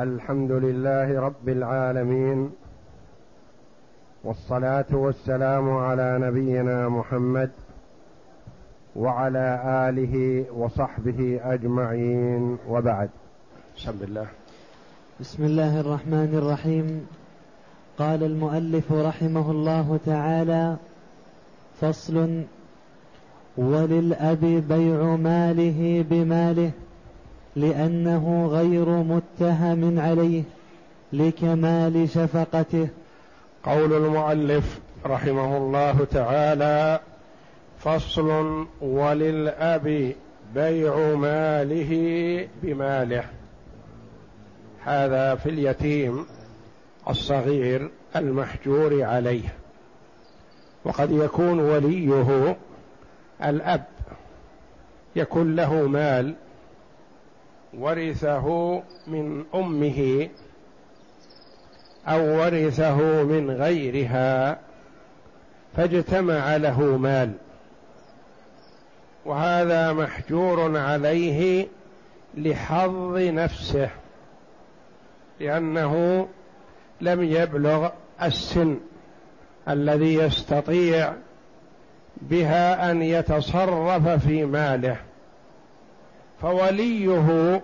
الحمد لله رب العالمين والصلاة والسلام على نبينا محمد وعلى آله وصحبه أجمعين وبعد. بسم الله بسم الله الرحمن الرحيم. قال المؤلف رحمه الله تعالى فصل وللأب بيع ماله بماله. لأنه غير متهم عليه لكمال شفقته. قول المؤلف رحمه الله تعالى فصل وللأب بيع ماله بماله. هذا في اليتيم الصغير المحجور عليه. وقد يكون وليه الأب يكون له مال ورثه من أمه أو ورثه من غيرها فاجتمع له مال. وهذا محجور عليه لحظ نفسه لأنه لم يبلغ السن الذي يستطيع بها أن يتصرف في ماله. فوليه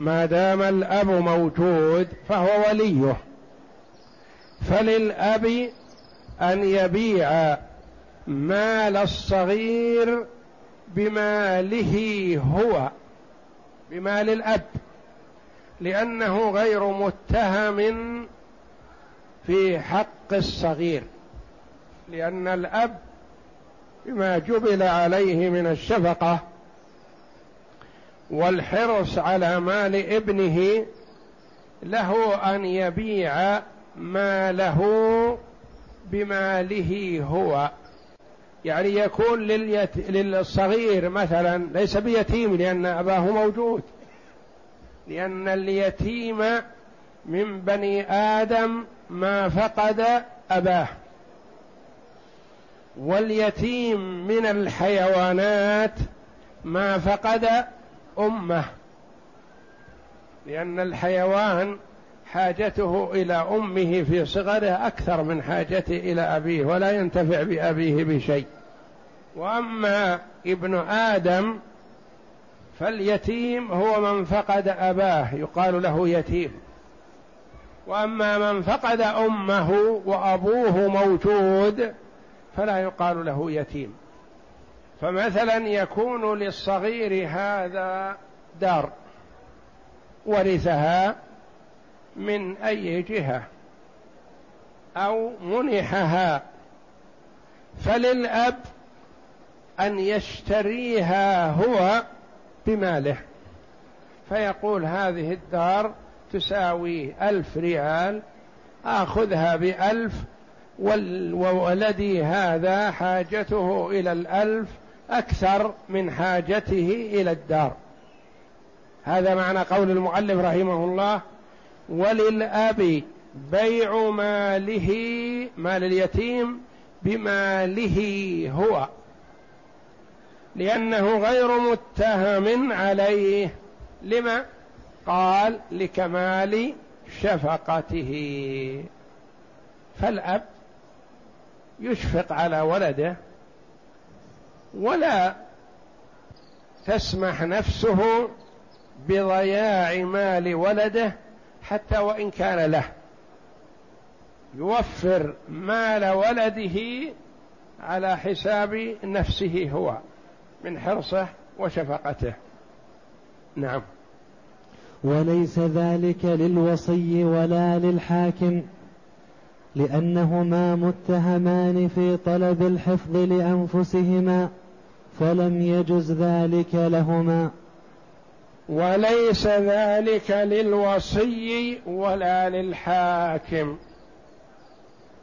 ما دام الأب موجود فهو وليه. فللأب أن يبيع مال الصغير بماله هو بمال الأب لأنه غير متهم في حق الصغير لأن الأب بما جبل عليه من الشفقة والحرص على مال ابنه له أن يبيع ماله بماله هو. يعني يكون لليت... للصغير مثلا ليس بيتيم لأن أباه موجود. لأن اليتيم من بني آدم ما فقد أباه. واليتيم من الحيوانات ما فقد أمة لأن الحيوان حاجته إلى أمه في صغره أكثر من حاجته إلى أبيه ولا ينتفع بأبيه بشيء. وأما ابن آدم فاليتيم هو من فقد أباه يقال له يتيم. وأما من فقد أمه وأبوه موجود فلا يقال له يتيم. فمثلا يكون للصغير هذا دار ورثها من أي جهة أو منحها فللأب أن يشتريها هو بماله. فيقول هذه الدار تساوي ألف ريال آخذها بألف وولدي هذا حاجته إلى الألف أكثر من حاجته إلى الدار. هذا معنى قول المؤلف رحمه الله وللأب بيع ماله مال اليتيم بماله هو لأنه غير متهم عليه. لما؟ قال لكمال شفقته. فالأب يشفق على ولده ولا تسمح نفسه بضياع مال ولده حتى وإن كان له. يوفر مال ولده على حساب نفسه هو من حرصه وشفقته. نعم. وليس ذلك للوصي ولا للحاكم لأنهما متهمان في طلب الحفظ لأنفسهما. فلم يجز ذلك لهما. وليس ذلك للوصي ولا للحاكم.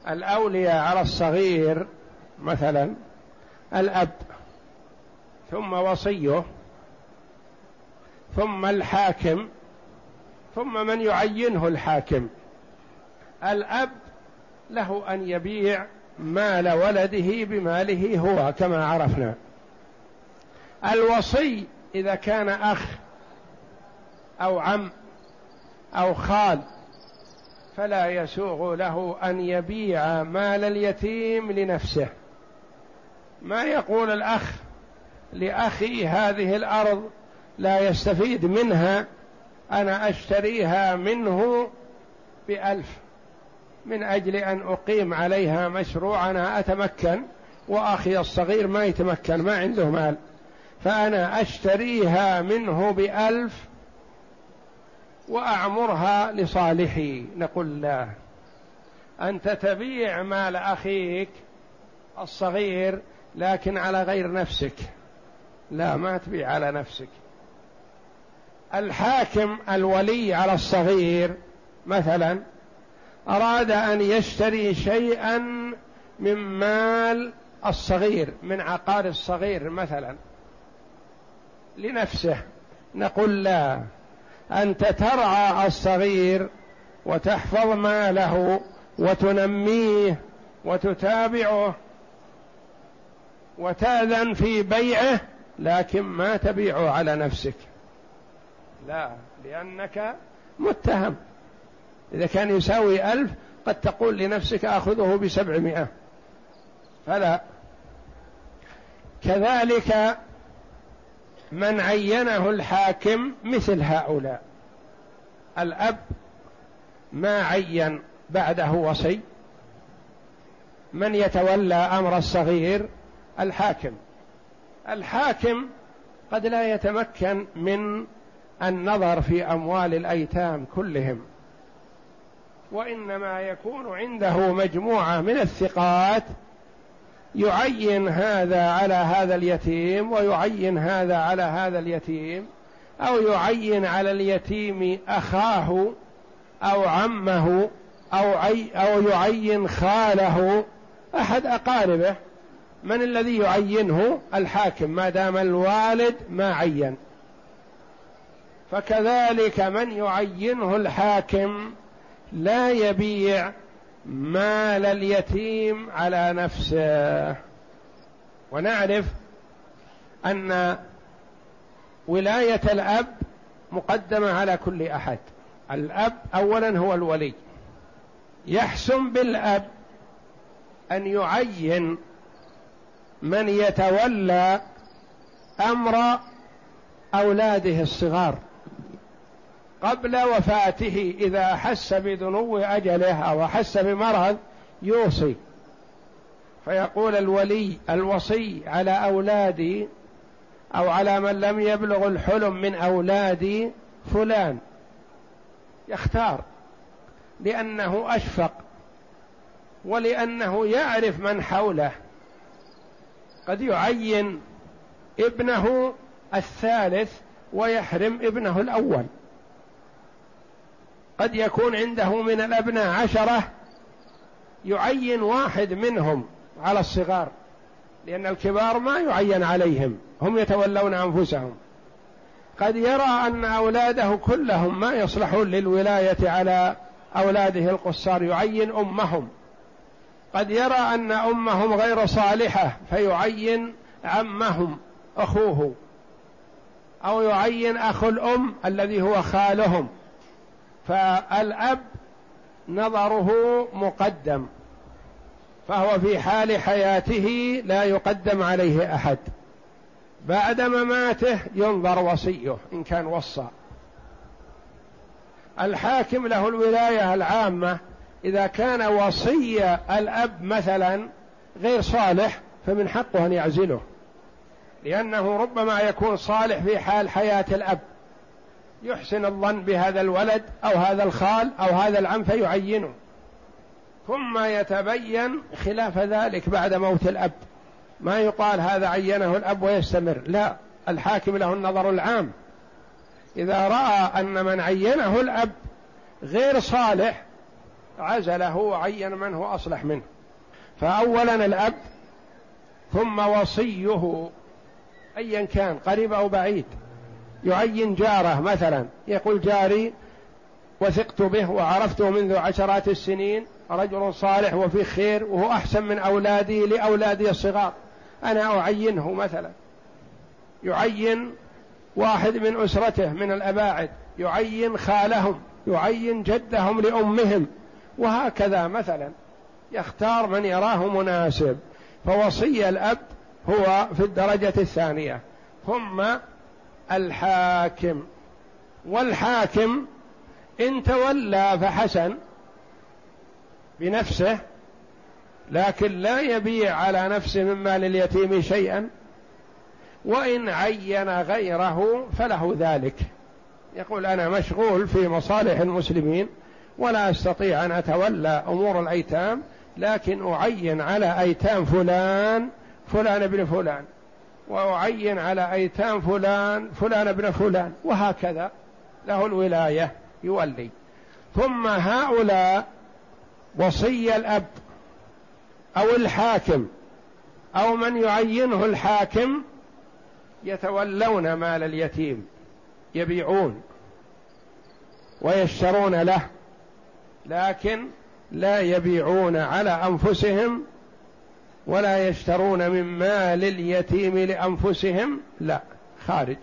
الأولياء على الصغير مثلا الأب ثم وصيه ثم الحاكم ثم من يعينه الحاكم. الأب له أن يبيع مال ولده بماله هو كما عرفنا. الوصي إذا كان أخ أو عم أو خال فلا يسوغ له أن يبيع مال اليتيم لنفسه. ما يقول الأخ لأخي هذه الأرض لا يستفيد منها أنا أشتريها منه بألف من أجل أن أقيم عليها مشروع أنا أتمكن وأخي الصغير ما يتمكن ما عنده مال. فأنا أشتريها منه بألف وأعمرها لصالحي. نقول لا. أنت تبيع مال أخيك الصغير لكن على غير نفسك. لا ما تبيع على نفسك. الحاكم الولي على الصغير مثلا أراد أن يشتري شيئا من مال الصغير من عقار الصغير مثلا. لنفسه. نقول لا أنت ترعى الصغير وتحفظ ماله وتنميه وتتابعه وتأذن في بيعه لكن ما تبيعه على نفسك. لا لأنك متهم. إذا كان يساوي ألف قد تقول لنفسك أخذه بسبعمائة. فلا. كذلك من عينه الحاكم مثل هؤلاء. الأب ما عين بعده وصي. من يتولى أمر الصغير؟ الحاكم. الحاكم قد لا يتمكن من النظر في أموال الأيتام كلهم وإنما يكون عنده مجموعة من الثقات يعين هذا على هذا اليتيم ويعين هذا على هذا اليتيم أو يعين على اليتيم أخاه أو عمه أو أو يعين خاله. أحد أقاربه من الذي يعينه؟ الحاكم. ما دام الوالد ما عين. فكذلك من يعينه الحاكم لا يبيع مال اليتيم على نفسه. ونعرف أن ولاية الأب مقدمة على كل أحد. الأب اولا هو الولي. يحسن بالأب أن يعين من يتولى أمر أولاده الصغار. قبل وفاته إذا أحس بدنو أجله أو أحس بمرض يوصي. فيقول الولي الوصي على أولادي أو على من لم يبلغ الحلم من أولادي فلان. يختار لأنه أشفق ولأنه يعرف من حوله. قد يعين ابنه الثالث ويحرم ابنه الأول. قد يكون عنده من الأبناء عشرة يعين واحد منهم على الصغار لأن الكبار ما يعين عليهم هم يتولون أنفسهم. قد يرى أن أولاده كلهم ما يصلحون للولاية على أولاده القصار يعين أمهم. قد يرى أن أمهم غير صالحة فيعين عمهم أخوه أو يعين أخو الأم الذي هو خالهم. فالأب نظره مقدم فهو في حال حياته لا يقدم عليه أحد. بعد مماته ينظر وصيه إن كان وصى. الحاكم له الولاية العامة إذا كان وصي الأب مثلا غير صالح فمن حقه أن يعزله لأنه ربما يكون صالح في حال حياة الأب. يحسن الظن بهذا الولد أو هذا الخال أو هذا العم فيعينه. ثم يتبين خلاف ذلك بعد موت الأب. ما يقال هذا عينه الأب ويستمر. لا الحاكم له النظر العام. إذا رأى أن من عينه الأب غير صالح عزله وعين من هو أصلح منه. فاولا الأب ثم وصيه ايا كان قريب أو بعيد. يعين جاره مثلا يقول جاري وثقت به وعرفته منذ عشرات السنين رجل صالح وفي خير وهو أحسن من أولادي لأولادي الصغار. أنا أعينه مثلا. يعين واحد من أسرته من الأباعد يعين خالهم يعين جدهم لأمهم وهكذا مثلا. يختار من يراه مناسب. فوصي الأب هو في الدرجة الثانية. ثم الحاكم. والحاكم إن تولى فحسن بنفسه لكن لا يبيع على نفسه من مال اليتيم شيئا وإن عين غيره فله ذلك. يقول أنا مشغول في مصالح المسلمين ولا أستطيع أن أتولى أمور الأيتام لكن أعين على أيتام فلان فلان ابن فلان. وأعين على أيتام فلان فلان ابن فلان وهكذا. له الولاية يولي. ثم هؤلاء وصي الأب أو الحاكم أو من يعينه الحاكم يتولون مال اليتيم يبيعون ويشترون له لكن لا يبيعون على أنفسهم ولا يشترون من مال اليتيم لأنفسهم لا خارج.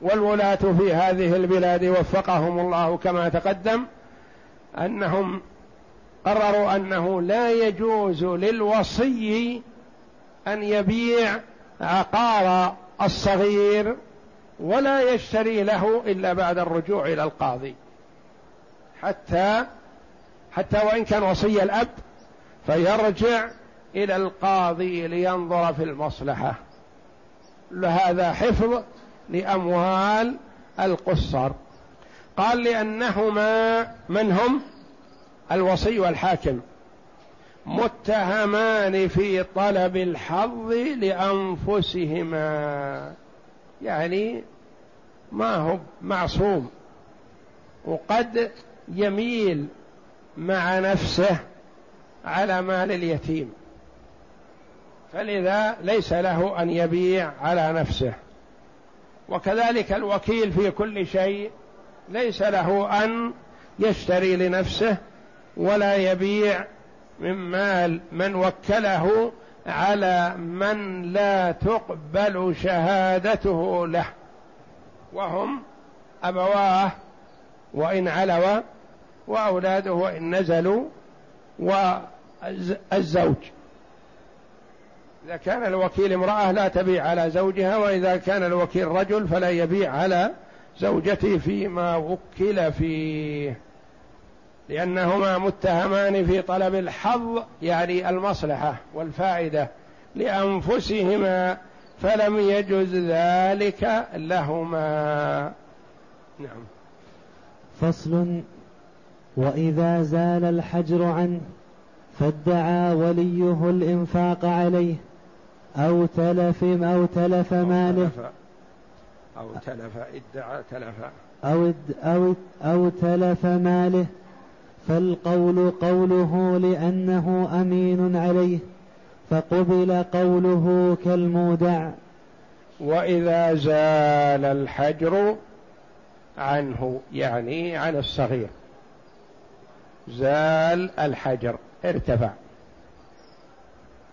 والولاة في هذه البلاد وفقهم الله كما تقدم أنهم قرروا أنه لا يجوز للوصي أن يبيع عقار الصغير ولا يشتري له إلا بعد الرجوع إلى القاضي. حتى حتى وإن كان وصي الأب فيرجع إلى القاضي لينظر في المصلحة. لهذا حفظ لأموال القصر. قال لأنهما من هم؟ الوصي والحاكم. متهمان في طلب الحظ لأنفسهما. يعني ما هو معصوم. وقد يميل مع نفسه على مال اليتيم. فلذا ليس له أن يبيع على نفسه. وكذلك الوكيل في كل شيء ليس له أن يشتري لنفسه ولا يبيع من مال من وكله على من لا تقبل شهادته له. وهم أبواه وإن علوا وأولاده وإن نزلوا والزوج إذا كان الوكيل امرأة لا تبيع على زوجها وإذا كان الوكيل رجل فلا يبيع على زوجته فيما وكل فيه. لأنهما متهمان في طلب الحظ يعني المصلحة والفائدة لأنفسهما فلم يجز ذلك لهما. نعم. فصل وإذا زال الحجر عنه فادعى وليه الإنفاق عليه. أو تلف أو تلف ماله. أو تلف ادعى تلف. أو أو أو تلف ماله. فالقول قوله لأنه أمين عليه فقبل قوله كالمودع. وإذا زال الحجر عنه يعني عن الصغير زال الحجر ارتفع.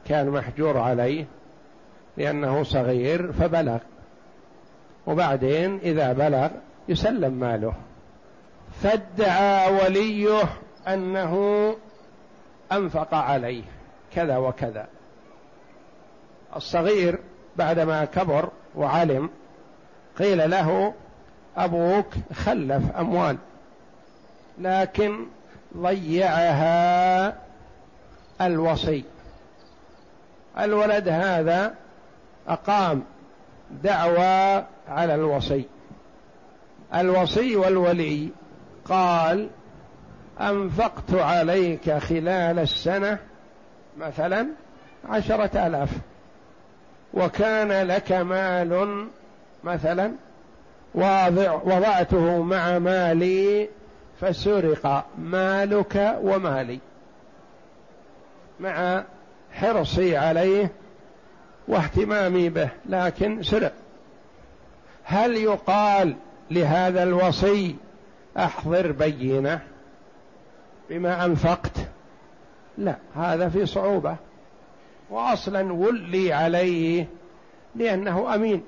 كان محجور عليه لأنه صغير فبلغ. وبعدين إذا بلغ يسلم ماله. فادعى وليه أنه أنفق عليه كذا وكذا. الصغير بعدما كبر وعلم قيل له أبوك خلف أموال. لكن ضيعها الوصي. الولد هذا أقام دعوى على الوصي. الوصي والولي قال أنفقت عليك خلال السنة مثلا عشرة آلاف وكان لك مال مثلا وضعته مع مالي فسرق مالك ومالي مع حرصي عليه واهتمامي به لكن سرق. هل يقال لهذا الوصي أحضر بينة بما أنفقت؟ لا هذا في صعوبة. واصلا ولي عليه لأنه أمين.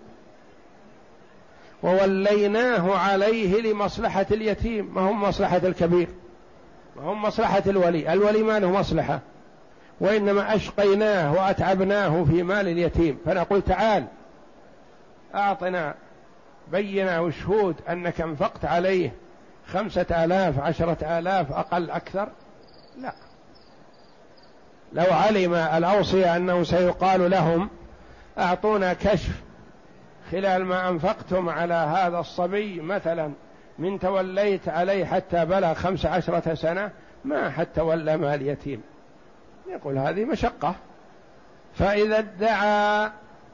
ووليناه عليه لمصلحة اليتيم. ما هم مصلحة الكبير؟ ما هم مصلحة الولي؟ الولي ما له مصلحة. وإنما أشقيناه وأتعبناه في مال اليتيم. فنقول تعال أعطنا بينا وشهود أنك انفقت عليه خمسة آلاف عشرة آلاف أقل أكثر. لا. لو علم الأوصية أنه سيقال لهم أعطونا كشف خلال ما أنفقتم على هذا الصبي مثلا من توليت عليه حتى بلغ خمس عشرة سنة ما حتى ولى مال يتيم. يقول هذه مشقة. فإذا ادعى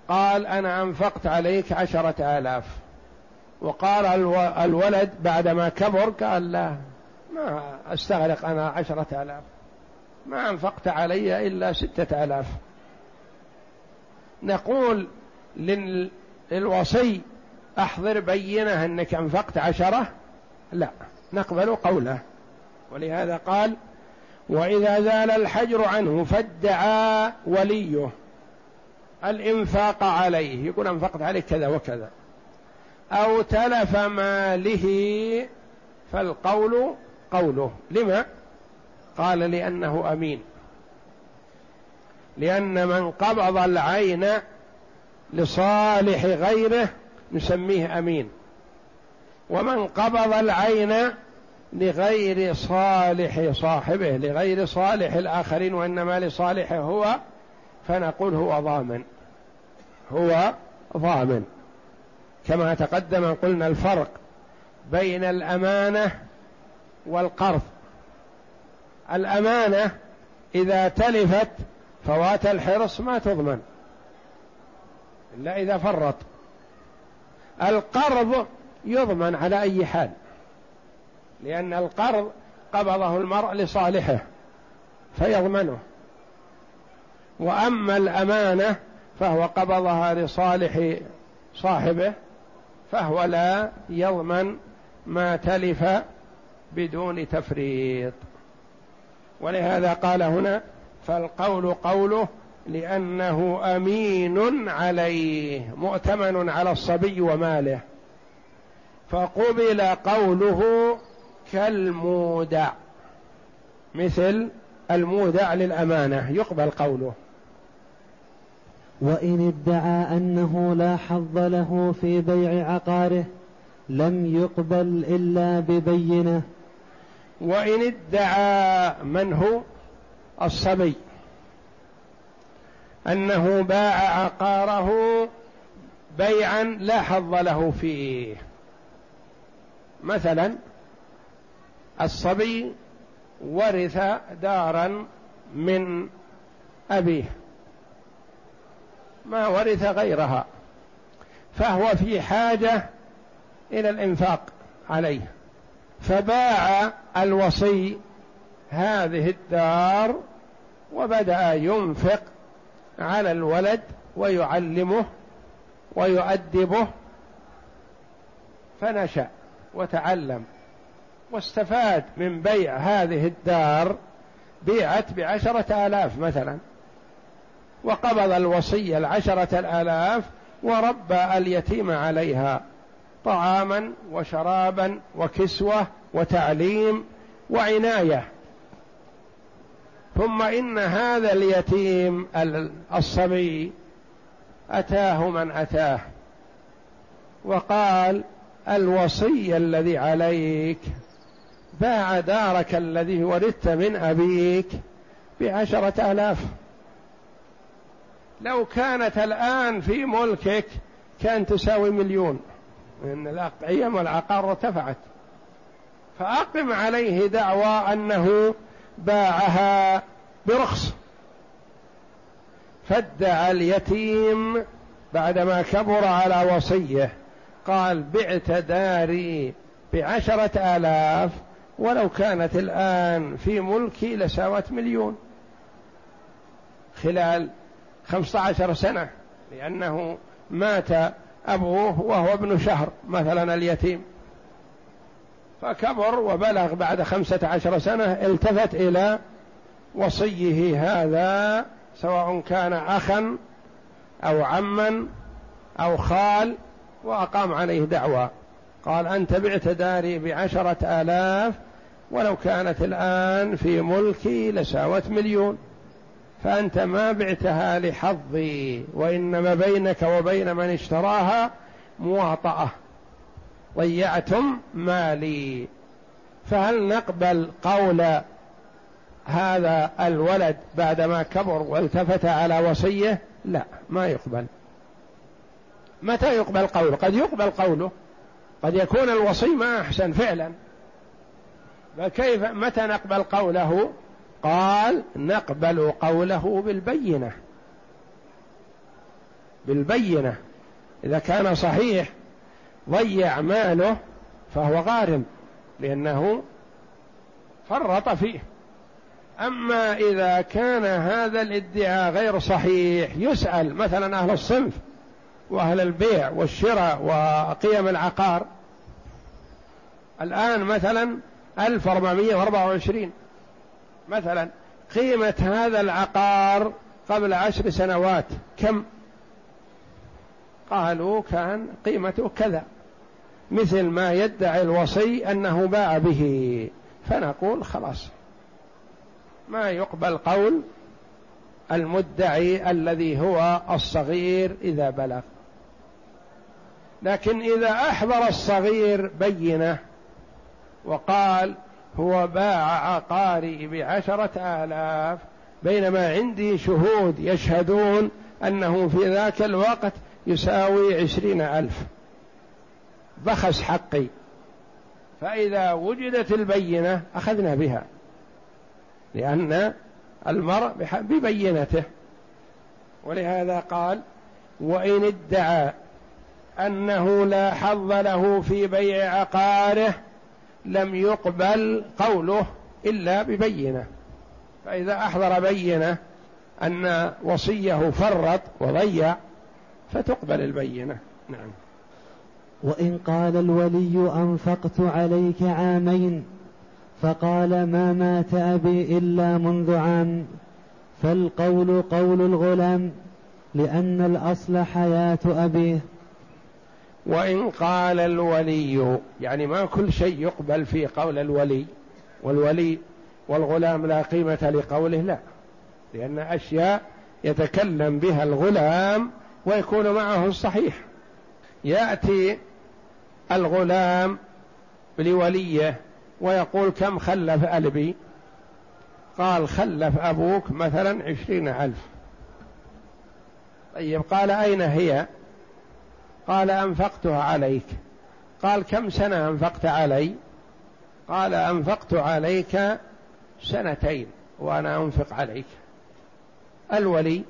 قال أنا أنفقت عليك عشرة آلاف. وقال الولد بعدما كبر قال لا ما أستغرق أنا عشرة آلاف. ما أنفقت علي إلا ستة آلاف. نقول للوصي أحضر بينة أنك أنفقت عشرة؟ لا نقبل قوله. ولهذا قال وإذا زال الحجر عنه فادعى وليه. الإنفاق عليه. يقول أنفقت عليك كذا وكذا. أو تلف ماله فالقول قوله. لما؟ قال لأنه أمين. لأن من قبض العين لصالح غيره نسميه أمين. ومن قبض العين لغير صالح صاحبه لغير صالح الآخرين وإنما لصالحه هو فنقول هو ضامن. هو ضامن. كما تقدم قلنا الفرق بين الأمانة والقرض. الأمانة إذا تلفت فوات الحرص ما تضمن إلا إذا فرط. القرض يضمن على أي حال. لأن القرض قبضه المرء لصالحه فيضمنه. وأما الأمانة فهو قبضها لصالح صاحبه فهو لا يضمن ما تلف بدون تفريط. ولهذا قال هنا فالقول قوله لأنه أمين عليه مؤتمن على الصبي وماله. فقبل قوله كالمودع. مثل المودع للأمانة يقبل قوله. وإن ادعى أنه لا حظ له في بيع عقاره لم يقبل إلا ببينة. وإن ادعى من هو؟ الصبي. أنه باع عقاره بيعا لا حظ له فيه. مثلا الصبي ورث دارا من أبيه ما ورث غيرها فهو في حاجة إلى الإنفاق عليه فباع الوصي هذه الدار وبدأ ينفق على الولد ويعلمه ويؤدبه فنشأ وتعلم. واستفاد من بيع هذه الدار بيعت بعشرة آلاف مثلا. وقبض الوصي العشرة الآلاف وربى اليتيم عليها طعاما وشرابا وكسوة وتعليم وعناية. ثم إن هذا اليتيم الصبي أتاه من أتاه. وقال الوصي الذي عليك باع دارك الذي ورثت من أبيك بعشرة آلاف. لو كانت الآن في ملكك كان تساوي مليون. لأن أيام العقار ارتفعت. فأقم عليه دعوى أنه باعها برخص. فادعى اليتيم بعدما كبر على وصيه. قال بعت داري بعشرة آلاف ولو كانت الآن في ملكي لساوت مليون خلال خمسة عشر سنة لأنه مات أبوه وهو ابن شهر مثلا اليتيم. فكبر وبلغ بعد خمسة عشر سنة التفت إلى وصيه هذا سواء كان أخا أو عما أو خال وأقام عليه دعوى قال أنت بعت داري بعشرة آلاف ولو كانت الآن في ملكي لساوت مليون. فأنت ما بعتها لحظي وإنما بينك وبين من اشتراها مواطأة. ضيعتم مالي. فهل نقبل قول هذا الولد بعدما كبر والتفت على وصية؟ لا ما يقبل. متى يقبل قوله؟ قد يقبل قوله. قد يكون الوصي ما أحسن فعلا. فكيف متى نقبل قوله؟ قال نقبل قوله بالبينة. بالبينة. إذا كان صحيح ضيع ماله فهو غارم لأنه فرط فيه. أما إذا كان هذا الادعاء غير صحيح يسأل مثلا أهل الصنف وأهل البيع والشراء وقيم العقار. الآن مثلا 1424 مثلا قيمة هذا العقار قبل عشر سنوات كم؟ قالوا كان قيمته كذا. مثل ما يدعي الوصي أنه باع به. فنقول خلاص. ما يقبل قول المدعي الذي هو الصغير إذا بلغ. لكن إذا أحضر الصغير بينة وقال هو باع عقاري بعشرة آلاف بينما عندي شهود يشهدون أنه في ذاك الوقت يساوي عشرين ألف. بخس حقي. فإذا وجدت البينة أخذنا بها. لأن المرء ببينته. ولهذا قال وإن ادعى أنه لا حظ له في بيع عقاره لم يقبل قوله إلا ببينة. فإذا أحضر بينة أن وصيه فرط وضيع فتقبل البينة. نعم. وإن قال الولي أنفقت عليك عامين فقال ما مات أبي إلا منذ عام. فالقول قول الغلام لأن الأصل حياة أبيه. وإن قال الولي يعني ما كل شيء يقبل في قول الولي والولي والغلام لا قيمة لقوله لا لأن أشياء يتكلم بها الغلام ويكون معه الصحيح. يأتي الغلام لوليه ويقول كم خلف ألبي؟ قال خلف أبوك مثلا عشرين ألف. طيب قال أين هي؟ قال أنفقتها عليك. قال كم سنة أنفقت علي؟ قال أنفقت عليك سنتين وأنا أنفق عليك. الولي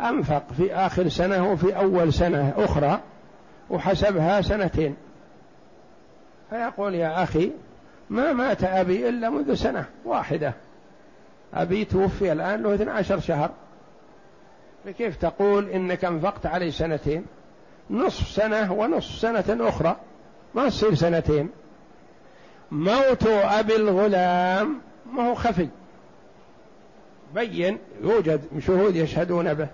أنفق في آخر سنة وفي أول سنة أخرى وحسبها سنتين. فيقول يا أخي ما مات أبي إلا منذ سنة واحدة. أبي توفي الآن له 12 شهر. فكيف تقول إنك أنفقت عليه سنتين؟ نصف سنة ونصف سنة أخرى. ما تصير سنتين. موت أبي الغلام ما هو خفي. بين يوجد شهود يشهدون به.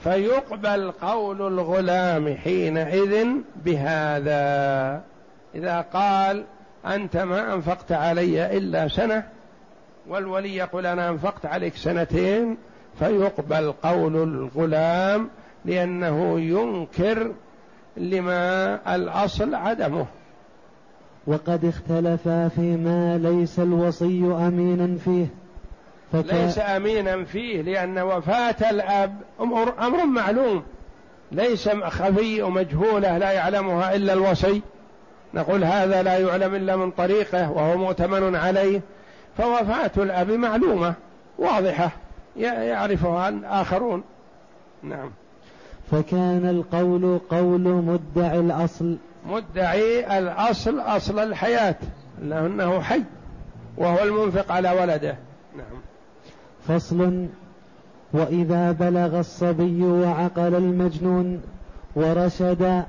فيقبل قول الغلام حينئذ بهذا. إذا قال أنت ما أنفقت علي إلا سنة والولي يقول أنا أنفقت عليك سنتين فيقبل قول الغلام لأنه ينكر لما الأصل عدمه. وقد اختلفا فيما ليس الوصي أمينا فيه. فكا ليس أمينا فيه لأن وفاة الأب أمر, أمر معلوم. ليس خفي ومجهولة لا يعلمها إلا الوصي. نقول هذا لا يعلم إلا من طريقه وهو مؤتمن عليه. فوفاة الأب معلومة واضحة يعرفها الآخرون. نعم. فكان القول قول مدعي الأصل. مدعي الأصل أصل الحياة لأنه حي وهو المنفق على ولده. نعم. فصل. وإذا بلغ الصبي وعقل المجنون ورشد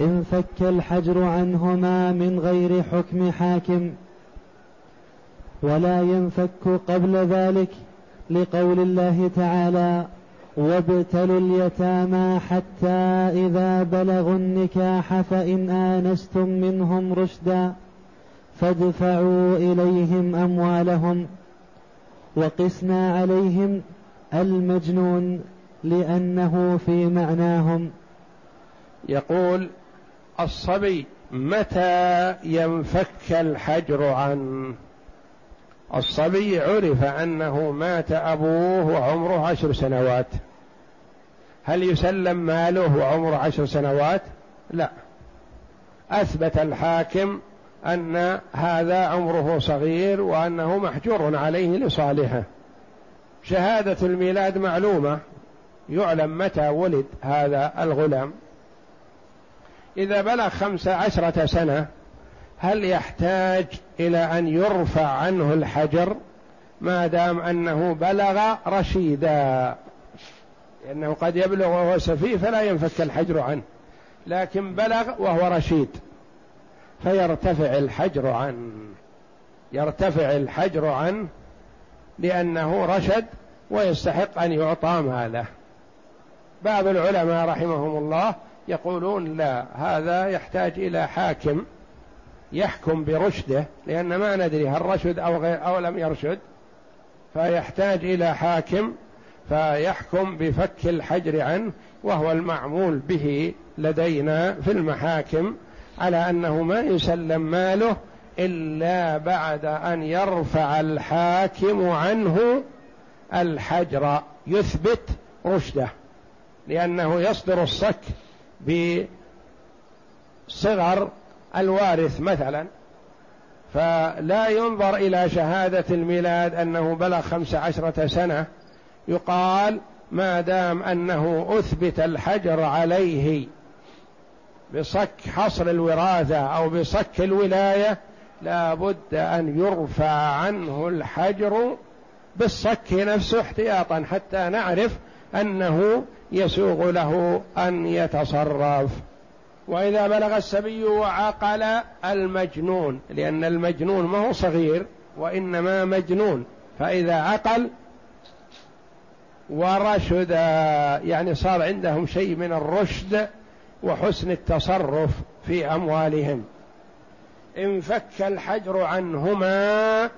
انفك الحجر عنهما من غير حكم حاكم. ولا ينفك قبل ذلك لقول الله تعالى. وابتلوا اليتامى حتى إذا بلغوا النكاح فإن آنستم منهم رشدا فادفعوا إليهم أموالهم وقسنا عليهم المجنون لأنه في معناهم. يقول الصبي متى ينفك الحجر عنه؟ الصبي عرف أنه مات أبوه وعمره عشر سنوات. هل يسلم ماله وعمره عشر سنوات؟ لا. أثبت الحاكم أن هذا عمره صغير وأنه محجور عليه لصالحه. شهادة الميلاد معلومة. يعلم متى ولد هذا الغلام. إذا بلغ خمس عشرة سنة هل يحتاج إلى أن يرفع عنه الحجر ما دام أنه بلغ رشيدا. لأنه قد يبلغ وهو سفيه فلا ينفك الحجر عنه لكن بلغ وهو رشيد فيرتفع الحجر عنه. يرتفع الحجر عنه لأنه رشد ويستحق أن يعطى ماله. بعض العلماء رحمهم الله يقولون لا هذا يحتاج إلى حاكم يحكم برشده لأن ما ندري هل رشد أو, غير أو لم يرشد. فيحتاج إلى حاكم فيحكم بفك الحجر عنه وهو المعمول به لدينا في المحاكم على أنه ما يسلم ماله إلا بعد أن يرفع الحاكم عنه الحجر يثبت رشده. لأنه يصدر الصك بصغر الوارث مثلا فلا ينظر إلى شهادة الميلاد أنه بلغ خمس عشرة سنة. يقال ما دام أنه أثبت الحجر عليه بصك حصر الوراثة أو بصك الولاية لا بد أن يرفع عنه الحجر بالصك نفسه احتياطا حتى نعرف أنه يسوغ له أن يتصرف. وإذا بلغ السبي وعقل المجنون لأن المجنون ما هو صغير وإنما مجنون فإذا عقل ورشد يعني صار عندهم شيء من الرشد وحسن التصرف في أموالهم. انفك الحجر عنهما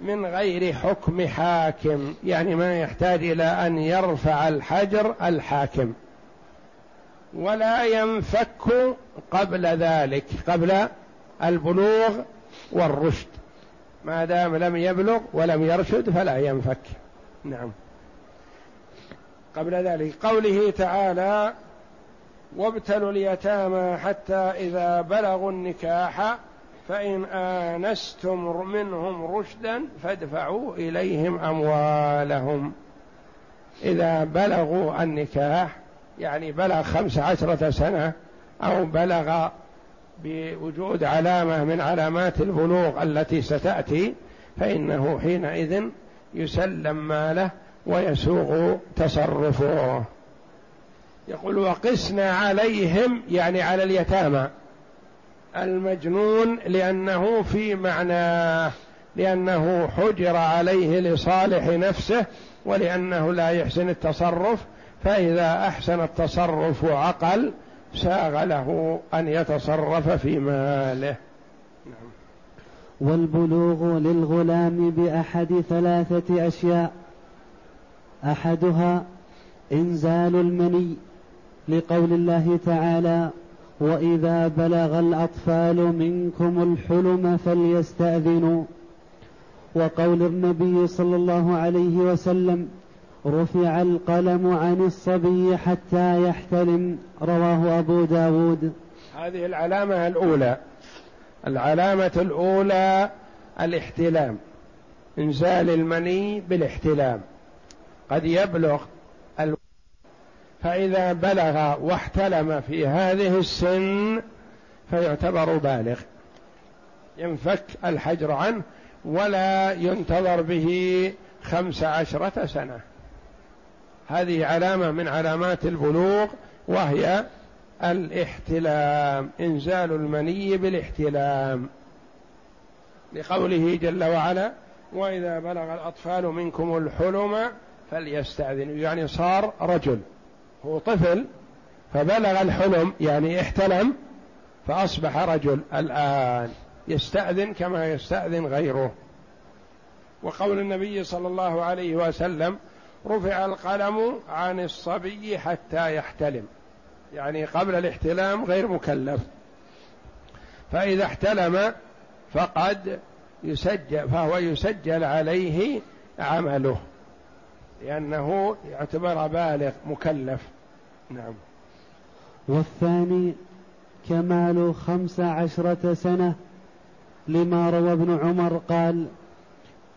من غير حكم حاكم يعني ما يحتاج إلى أن يرفع الحجر الحاكم. ولا ينفك قبل ذلك قبل البلوغ والرشد. ما دام لم يبلغ ولم يرشد فلا ينفك. نعم. قبل ذلك قوله تعالى وابتلوا اليتامى حتى إذا بلغوا النكاح فإن آنستم منهم رشدا فادفعوا إليهم أموالهم. إذا بلغوا النكاح يعني بلغ خمس عشرة سنة أو بلغ بوجود علامة من علامات البلوغ التي ستأتي فإنه حينئذ يسلم ماله ويسوغ تصرفه. يقول وقسنا عليهم يعني على اليتامى. المجنون لأنه في معناه لأنه حجر عليه لصالح نفسه ولأنه لا يحسن التصرف فإذا أحسن التصرف وعقل ساغ له أن يتصرف في ماله. نعم. والبلوغ للغلام بأحد ثلاثة أشياء. أحدها إنزال المني لقول الله تعالى وإذا بلغ الأطفال منكم الحلم فليستأذنوا. وقول النبي صلى الله عليه وسلم رفع القلم عن الصبي حتى يحتلم رواه أبو داود. هذه العلامة الأولى. العلامة الأولى الاحتلام. إنزال المني بالاحتلام. قد يبلغ فإذا بلغ واحتلم في هذه السن فيعتبر بالغ. ينفك الحجر عنه ولا ينتظر به خمس عشرة سنة. هذه علامة من علامات البلوغ وهي الاحتلام إنزال المني بالاحتلام. لقوله جل وعلا وإذا بلغ الأطفال منكم الحلم فليستأذن. يعني صار رجل هو طفل فبلغ الحلم يعني احتلم فأصبح رجل الآن. يستأذن كما يستأذن غيره. وقول النبي صلى الله عليه وسلم رفع القلم عن الصبي حتى يحتلم. يعني قبل الاحتلام غير مكلف. فإذا احتلم فقد يسجل فهو يسجل عليه عمله. لأنه يعتبر بالغ مكلف. نعم. والثاني كمال خمس عشرة سنة لما روى ابن عمر قال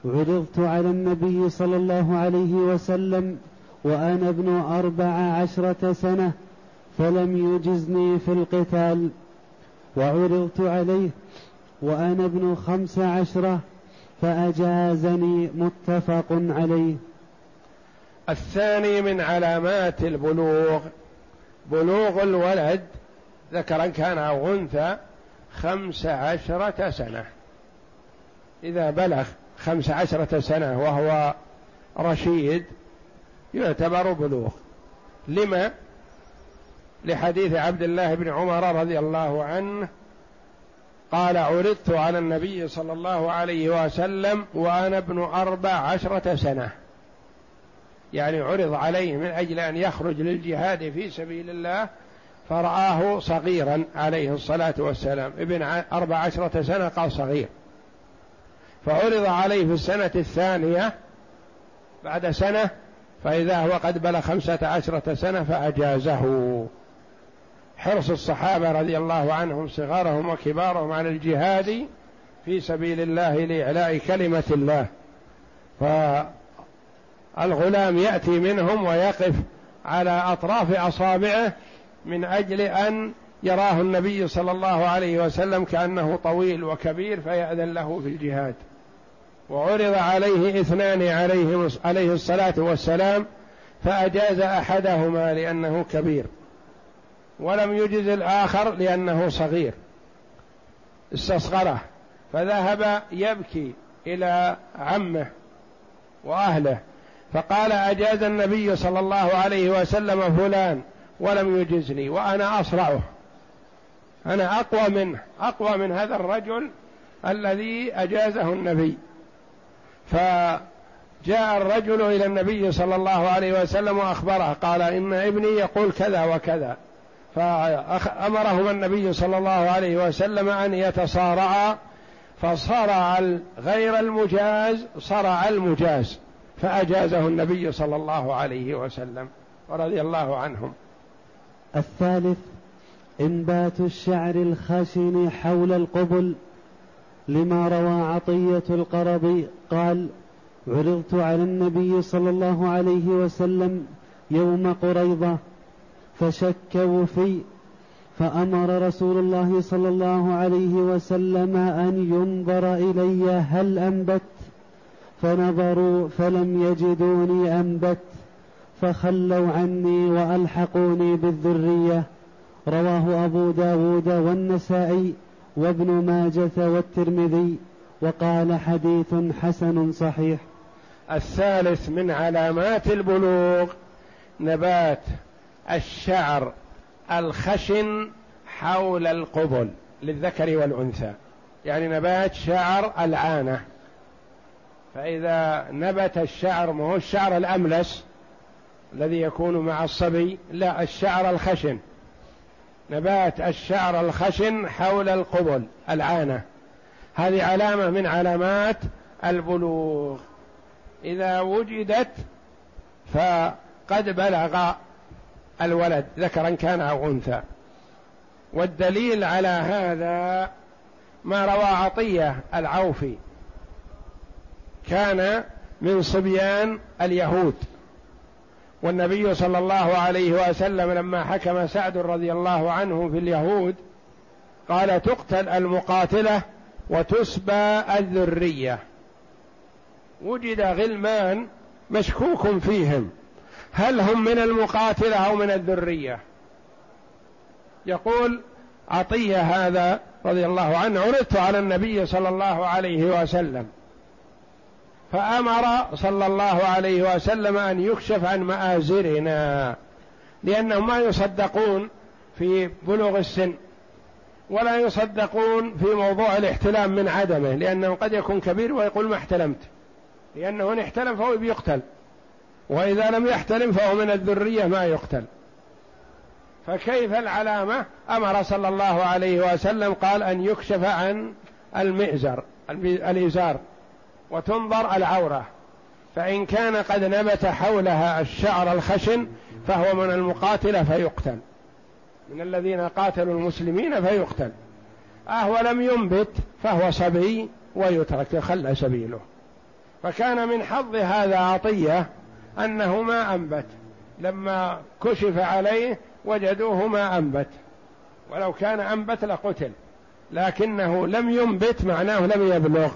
عرضت على النبي صلى الله عليه وسلم وأنا ابن أربع عشرة سنة فلم يجزني في القتال وعرضت عليه وأنا ابن خمس عشرة فأجازني متفق عليه. الثاني من علامات البلوغ بلوغ الولد ذكرا كان أو أنثى خمس عشرة سنة. إذا بلغ خمس عشرة سنة وهو رشيد يعتبر بلوغ. لما؟ لحديث عبد الله بن عمر رضي الله عنه قال عرضت على النبي صلى الله عليه وسلم وأنا ابن أربع عشرة سنة. يعني عرض عليه من أجل أن يخرج للجهاد في سبيل الله فرآه صغيرا عليه الصلاة والسلام. ابن أربع عشرة سنة قال صغير. فعرض عليه في السنة الثانية بعد سنة فإذا هو قد بلغ خمسة عشرة سنة فأجازه. حرص الصحابة رضي الله عنهم صغارهم وكبارهم على الجهاد في سبيل الله لإعلاء كلمة الله. فالغلام يأتي منهم ويقف على أطراف أصابعه من أجل أن يراه النبي صلى الله عليه وسلم كأنه طويل وكبير فيأذن له في الجهاد. وعرض عليه اثنان عليه عليه الصلاة والسلام فأجاز أحدهما لأنه كبير ولم يجز الآخر لأنه صغير استصغره فذهب يبكي إلى عمه وأهله فقال أجاز النبي صلى الله عليه وسلم فلان ولم يجزني وأنا أصرعه أنا أقوى منه أقوى من هذا الرجل الذي أجازه النبي. فجاء الرجل إلى النبي صلى الله عليه وسلم وأخبره قال إن ابني يقول كذا وكذا. فأمرهما النبي صلى الله عليه وسلم أن يتصارعا فصرع غير المجاز صرع المجاز فأجازه النبي صلى الله عليه وسلم ورضي الله عنهم. الثالث إنبات الشعر الخشن حول القبل لما روى عطية القرضي قال عرضت على النبي صلى الله عليه وسلم يوم قريضة فشكوا في فأمر رسول الله صلى الله عليه وسلم أن ينظر إلي هل أنبت؟ فنظروا فلم يجدوني أنبت فخلوا عني وألحقوني بالذرية. رواه أبو داود والنسائي وابن ماجة والترمذي. وقال حديث حسن صحيح. الثالث من علامات البلوغ نبات الشعر الخشن حول القبل للذكر والأنثى. يعني نبات شعر العانة فإذا نبت الشعر ما هو الشعر الأملس الذي يكون مع الصبي؟ لا الشعر الخشن. نبات الشعر الخشن حول القبل العانة هذه علامة من علامات البلوغ. إذا وجدت فقد بلغ الولد ذكرا كان أو أنثى. والدليل على هذا ما روى عطية العوفي. كان من صبيان اليهود. والنبي صلى الله عليه وسلم لما حكم سعد رضي الله عنه في اليهود قال تقتل المقاتلة وتسبى الذرية. وجد غلمان مشكوك فيهم. هل هم من المقاتلة أو من الذرية؟ يقول عطية هذا رضي الله عنه عرضت على النبي صلى الله عليه وسلم. فأمر صلى الله عليه وسلم أن يكشف عن مآزرنا لأنهم ما يصدقون في بلوغ السن. ولا يصدقون في موضوع الاحتلام من عدمه لأنه قد يكون كبير ويقول ما احتلمت. لأنه إن احتلم فهو بيقتل. وإذا لم يحتلم فهو من الذرية ما يقتل. فكيف العلامة؟ أمر صلى الله عليه وسلم قال أن يكشف عن المئزر الإزار وتنظر العورة. فإن كان قد نبت حولها الشعر الخشن فهو من المقاتلة فيقتل. من الذين قاتلوا المسلمين فيقتل. أهو لم ينبت فهو صبي ويترك يخلى سبيله. فكان من حظ هذا عطية أنه ما أنبت. لما كشف عليه وجدوه ما أنبت. ولو كان أنبت لقتل. لكنه لم ينبت معناه لم يبلغ.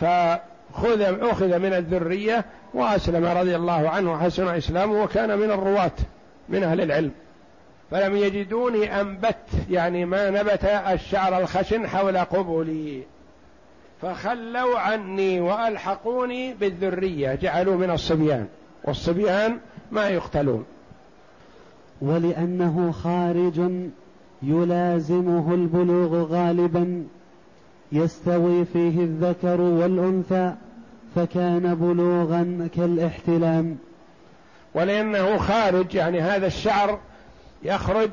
فخذ أخذ من الذرية وأسلم رضي الله عنه حسن إسلامه وكان من الرواة من أهل العلم. فلم يجدوني أنبت يعني ما نبت الشعر الخشن حول قبلي. فخلوا عني وألحقوني بالذرية جعلوا من الصبيان والصبيان ما يقتلون. ولأنه خارج يلازمه البلوغ غالبا يستوي فيه الذكر والأنثى فكان بلوغا كالإحتلام. ولأنه خارج يعني هذا الشعر يخرج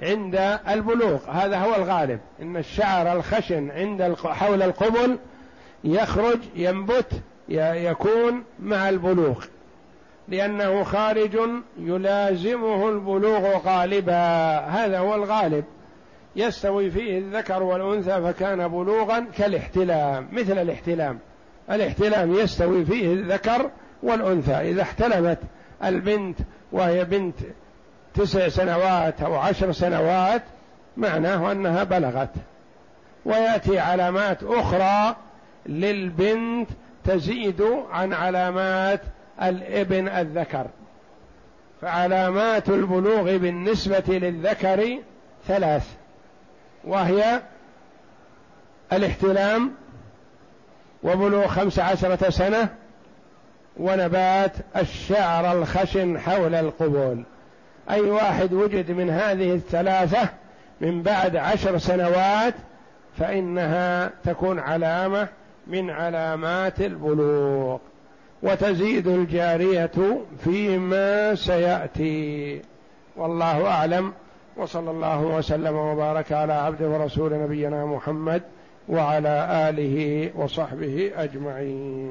عند البلوغ. هذا هو الغالب. إن الشعر الخشن عند حول القبل يخرج ينبت يكون مع البلوغ. لأنه خارج يلازمه البلوغ غالبا. هذا هو الغالب. يستوي فيه الذكر والأنثى فكان بلوغا كالاحتلام مثل الاحتلام. الاحتلام يستوي فيه الذكر والأنثى. إذا احتلمت البنت وهي بنت تسع سنوات أو عشر سنوات معناه أنها بلغت. ويأتي علامات أخرى للبنت تزيد عن علامات الابن الذكر. فعلامات البلوغ بالنسبة للذكر ثلاث وهي الاحتلام وبلوغ خمس عشرة سنة ونبات الشعر الخشن حول القبول. أي واحد وجد من هذه الثلاثة من بعد عشر سنوات فإنها تكون علامة من علامات البلوغ وتزيد الجارية فيما سيأتي. والله أعلم وصلى الله وسلم وبارك على عبد ورسول نبينا محمد وعلى آله وصحبه أجمعين.